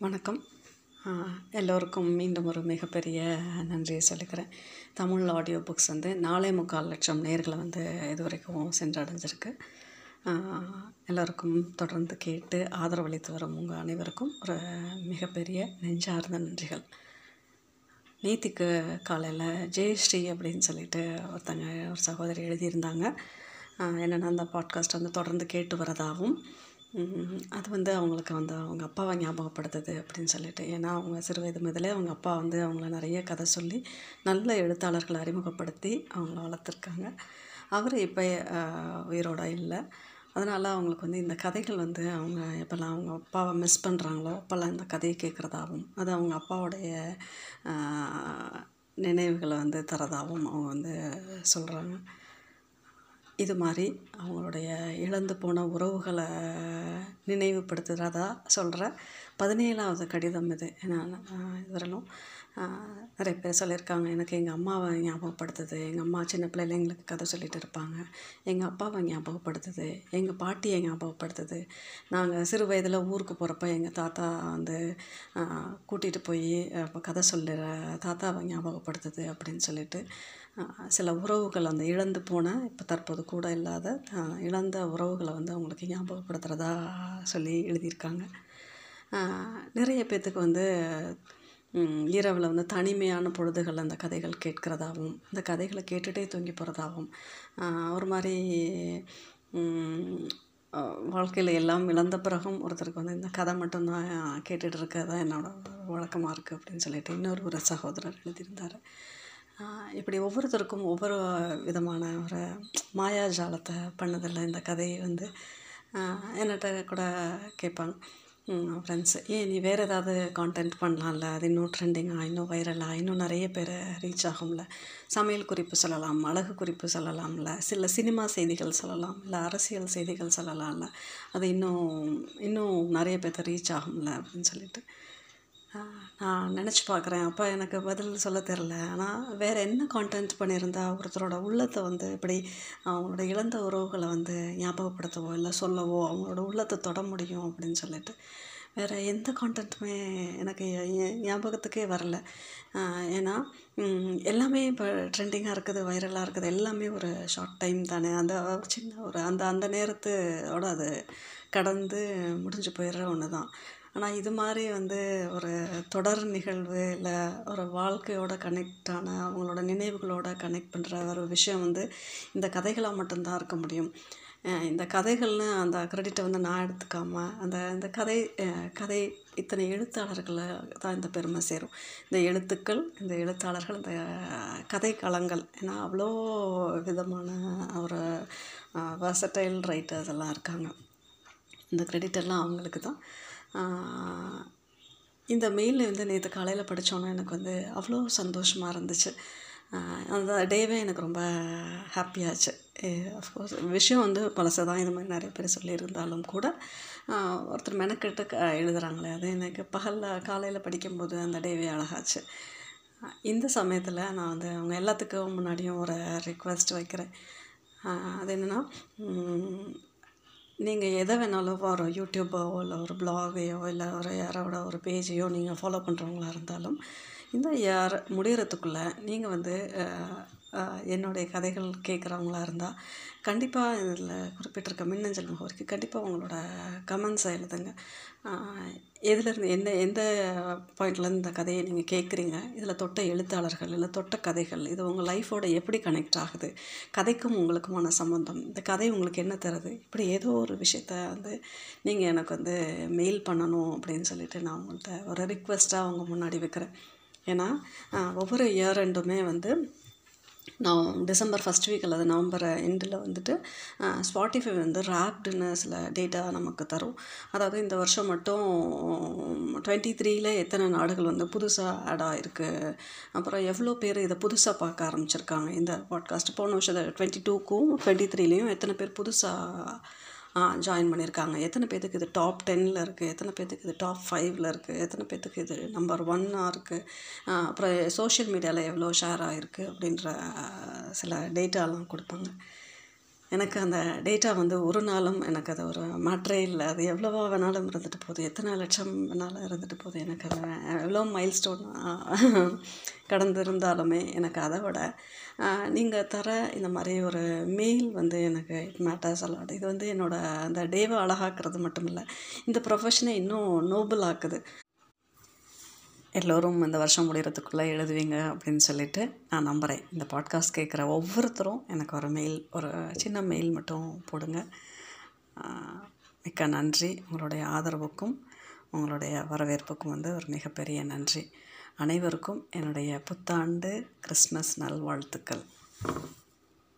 வணக்கம். எல்லோருக்கும் மீண்டும் ஒரு மிகப்பெரிய நன்றியை சொல்லிக்கிறேன். தமிழ் ஆடியோ புக்ஸ் வந்து நாலே முக்கால் லட்சம் நேர்களை வந்து இது வரைக்கும் சென்றடைஞ்சிருக்கு எல்லோருக்கும் தொடர்ந்து கேட்டு ஆதரவளித்து வரும் உங்கள் அனைவருக்கும் ஒரு மிகப்பெரிய நெஞ்சார்ந்த நன்றிகள். நேத்திக்கு காலையில் ஜெயஸ்ரீ அப்படின்னு சொல்லிட்டு ஒருத்தங்க ஒரு சகோதரி எழுதியிருந்தாங்க. என்னென்னா அந்த பாட்காஸ்ட் வந்து தொடர்ந்து கேட்டு வரதாகவும் அது வந்து அவங்களுக்கு வந்து அவங்க அப்பாவை ஞாபகப்படுத்துது அப்படின்னு சொல்லிட்டு. ஏன்னா அவங்க சிறு வயது முதலே அவங்க அப்பா வந்து அவங்கள நிறைய கதை சொல்லி நல்ல எழுத்தாளர்களை அறிமுகப்படுத்தி அவங்கள வளர்த்துருக்காங்க. அவர் இப்போ உயிரோட இல்லை. அதனால் அவங்களுக்கு வந்து இந்த கதைகள் வந்து அவங்க எப்போல்லாம் அவங்க அப்பாவை மிஸ் பண்ணுறாங்களோ அப்போல்லாம் இந்த கதையை கேட்குறதாகவும் அது அவங்க அப்பாவுடைய நினைவுகளை வந்து தரதாகவும் அவங்க வந்து சொல்கிறாங்க இது மாதிரி அவங்களுடைய இழந்து போன உறவுகளை நினைவுபடுத்துகிறதா சொல்கிற பதினேழாவது கடிதம் இது. ஏன்னா இதுவரையிலும் நிறைய பேர் சொல்லியிருக்காங்க. எனக்கு எங்கள் அம்மாவை ஞாபகப்படுத்துது. எங்கள் அம்மா சின்ன பிள்ளைல எங்களுக்கு கதை சொல்லிகிட்டு இருப்பாங்க. எங்கள் அப்பாவை ஞாபகப்படுத்துது. எங்கள் பாட்டியை ஞாபகப்படுத்துது. நாங்கள் சிறு வயதில் ஊருக்கு போகிறப்ப எங்கள் தாத்தா வந்து கூட்டிகிட்டு போய் கதை சொல்லுற தாத்தாவை ஞாபகப்படுத்துது அப்படின்னு சொல்லிட்டு சில உறவுகள் அந்த இழந்து போன இப்போ தற்போது கூட இல்லாத இழந்த உறவுகளை வந்து அவங்களுக்கு ஞாபகப்படுத்துகிறதா சொல்லி எழுதியிருக்காங்க. நிறைய பேர்த்துக்கு வந்து இரவில் வந்து தனிமையான பொழுதுகள் அந்த கதைகள் கேட்குறதாகவும் அந்த கதைகளை கேட்டுகிட்டே தூங்கி போகிறதாகவும் ஒரு மாதிரி வாழ்க்கையில் எல்லாம் இழந்த பிறகும் ஒருத்தருக்கு வந்து இந்த கதை மட்டும்தான் கேட்டுகிட்டு இருக்கிறது தான் என்னோடய வழக்கமாக இருக்குது அப்படின்னு சொல்லிட்டு இன்னொரு ஒரு சகோதரர் எழுதியிருந்தார். இப்படி ஒவ்வொருத்தருக்கும் ஒவ்வொரு விதமான ஒரு மாயாஜாலத்தை பண்ணதில்லை இந்த கதையை வந்து என்கிட்ட கூட கேட்பாங்க. ஃப்ரெண்ட்ஸ் ஏன் நீ வேறு ஏதாவது கான்டென்ட் பண்ணலாம்ல? அது இன்னும் ட்ரெண்டிங்காக இன்னும் வைரலாக இன்னும் நிறைய பேர் ரீச் ஆகும்ல? சமையல் குறிப்பு சொல்லலாம் அழகு குறிப்பு சொல்லலாம்ல? சில சினிமா செய்திகள் சொல்லலாம் இல்லை அரசியல் செய்திகள் சொல்லலாம்ல? அது இன்னும் இன்னும் நிறைய பேர்த்த ரீச் ஆகும்ல அப்படின்னு சொல்லிட்டு. நான் நினச்சி பார்க்குறேன். அப்போ எனக்கு பதில் சொல்ல தெரில ஆனால் வேறு என்ன கான்டென்ட் பண்ணியிருந்தா ஒருத்தரோட உள்ளத்தை வந்து இப்படி அவங்களோட இழந்த உறவுகளை வந்து ஞாபகப்படுத்தவோ இல்லை சொல்லவோ அவங்களோட உள்ளத்தை தொட முடியும் அப்படின்னு சொல்லிட்டு. வேறு எந்த கான்டென்ட்டுமே எனக்கு ஞாபகத்துக்கே வரல. ஏன்னா எல்லாமே இப்போ ட்ரெண்டிங்காக இருக்குது வைரலாக இருக்குது. எல்லாமே ஒரு ஷார்ட் டைம் தானே. அந்த சின்ன ஒரு அந்த அந்த நேரத்தோட அது கடந்து முடிஞ்சு போயிடுற ஒன்று தான் ஆனால் இது மாதிரி வந்து ஒரு தொடர் நிகழ்வு இல்லை ஒரு வாழ்க்கையோட கனெக்ட் ஆன அவங்களோட நினைவுகளோட கனெக்ட் பண்ணுற ஒரு விஷயம் வந்து இந்த கதைகளாக மட்டும்தான் இருக்க முடியும். இந்த கதைகள்னு அந்த கிரெடிட்டை வந்து நான் எடுத்துக்காமல் அந்த இந்த கதை கதை இத்தனை எழுத்தாளர்களை தான் இந்த பெருமை சேரும். இந்த எழுத்துக்கள் இந்த எழுத்தாளர்கள் இந்த கதை களங்கள் ஏன்னா அவ்வளோ விதமான ஒரு வர்சட்டைல் ரைட்டர்ஸ் எல்லாம் இருக்காங்க. இந்த கிரெடிட் எல்லாம் அவங்களுக்கு தான் இந்த மெயில் வந்து நேற்று காலையில் படித்தோன்னே எனக்கு வந்து அவ்வளோ சந்தோஷமாக இருந்துச்சு. அந்த டேவே எனக்கு ரொம்ப ஹாப்பியாச்சு அஃப்கோர்ஸ் விஷயம் வந்து பழசு தான் இது மாதிரி நிறைய பேர் சொல்லியிருந்தாலும் கூட ஒருத்தர் மெனக்கெட்டு க எழுதுகிறாங்களே அது எனக்கு பகலில் காலையில் படிக்கும்போது அந்த டேவே அழகாச்சு. இந்த சமயத்தில் நான் வந்து அவங்க எல்லாத்துக்கும் முன்னாடியும் ஒரு ரிக்வெஸ்ட் வைக்கிறேன். அது என்னென்னா நீங்கள் எதை வேணாலும் ஒரு யூடியூப்போ இல்லை ஒரு பிளாகையோ இல்லை ஒரு யாரோட ஒரு பேஜையோ நீங்கள் ஃபாலோ பண்ணுறவங்களா இருந்தாலும் இந்த யார் முடிகிறதுக்குள்ளே நீங்கள் வந்து என்னுடைய கதைகள் கேட்குறவங்களா இருந்தால் கண்டிப்பாக இதில் குறிப்பிட்டிருக்க மின்னஞ்சல் முகவரிக்கு கண்டிப்பாக உங்களோட கமெண்ட்ஸை எழுதுங்க. எதுலேருந்து எந்த எந்த பாயிண்ட்லேருந்து இந்த கதையை நீங்கள் கேட்குறீங்க? இதில் தொட்ட எழுத்தாளர்கள் இல்லை தொட்ட கதைகள் இது உங்கள் லைஃபோட எப்படி கனெக்ட் ஆகுது? கதைக்கும் உங்களுக்குமான சம்மந்தம் இந்த கதை உங்களுக்கு என்ன தருது? இப்படி ஏதோ ஒரு விஷயத்த வந்து நீங்கள் எனக்கு வந்து மெயில் பண்ணணும் அப்படின்னு சொல்லிட்டு நான் உங்கள்கிட்ட ஒரு ரிக்வெஸ்ட்டாக அவங்க முன்னாடி வைக்கிறேன். ஏன்னா ஒவ்வொரு இயர் ரெண்டுமே வந்து நான் டிசம்பர் ஃபஸ்ட் வீக் அல்லது நவம்பர் எண்டில் வந்துட்டு ஸ்பாட்டிஃபை வந்து ரேப்டுன்னு சில டேட்டா நமக்கு தரும். அதாவது இந்த வருஷம் மட்டும் டுவெண்ட்டி த்ரீல எத்தனை நாடுகள் வந்து புதுசாக ஆட் ஆகிருக்கு அப்புறம் எவ்வளோ பேர் இதை புதுசாக பார்க்க ஆரம்பிச்சிருக்காங்க? இந்த பாட்காஸ்ட் போன வருஷம் டுவெண்ட்டி டூக்கும் டுவெண்ட்டி த்ரீலேயும் எத்தனை பேர் புதுசாக ஜாயின் பண்ணியிருக்காங்க எத்தனை பேர்த்துக்கு இது டாப் டென்னில் இருக்குது எத்தனை பேர்த்துக்கு இது டாப் ஃபைவ்ல இருக்குது எத்தனை பேர்த்துக்கு இது நம்பர் ஒன்னாக இருக்குது அப்புறம் சோஷியல் மீடியாவில் எவ்வளோ ஷேர் ஆகிருக்கு அப்படின்ற சில டேட்டாலாம் கொடுப்பாங்க. எனக்கு அந்த டேட்டா வந்து ஒரு நாளும் எனக்கு அது ஒரு மாற்றே இல்லை. அது எவ்வளோவா வேணாலும் இருந்துட்டு போகுது. எத்தனை லட்சம் வேணாலும் இருந்துட்டு போகுது. எனக்கு அது எவ்வளோ மைல் ஸ்டோன் கடந்து இருந்தாலுமே எனக்கு அதை விட நீங்கள் தர இந்த மாதிரி ஒரு மெயில் வந்து எனக்கு இட் மேட்டர்ஸ் அலாட் இது வந்து என்னோடய அந்த டேவை அழகாக்கிறது மட்டும் இல்லை இந்த ப்ரொஃபஷனை இன்னும் நோபல் ஆக்குது. எல்லோரும் இந்த வருஷம் முடிகிறதுக்குள்ளே எழுதுவீங்க அப்படின்னு சொல்லிட்டு நான் நம்புகிறேன் இந்த பாட்காஸ்ட் கேட்குற ஒவ்வொருத்தரும் எனக்கு ஒரு மெயில் ஒரு சின்ன மெயில் மட்டும் போடுங்க. மிக்க நன்றி. உங்களுடைய ஆதரவுக்கும் உங்களுடைய வரவேற்புக்கும் வந்து ஒரு மிகப்பெரிய நன்றி. அனைவருக்கும் என்னுடைய புத்தாண்டு கிறிஸ்மஸ் நல்வாழ்த்துக்கள்.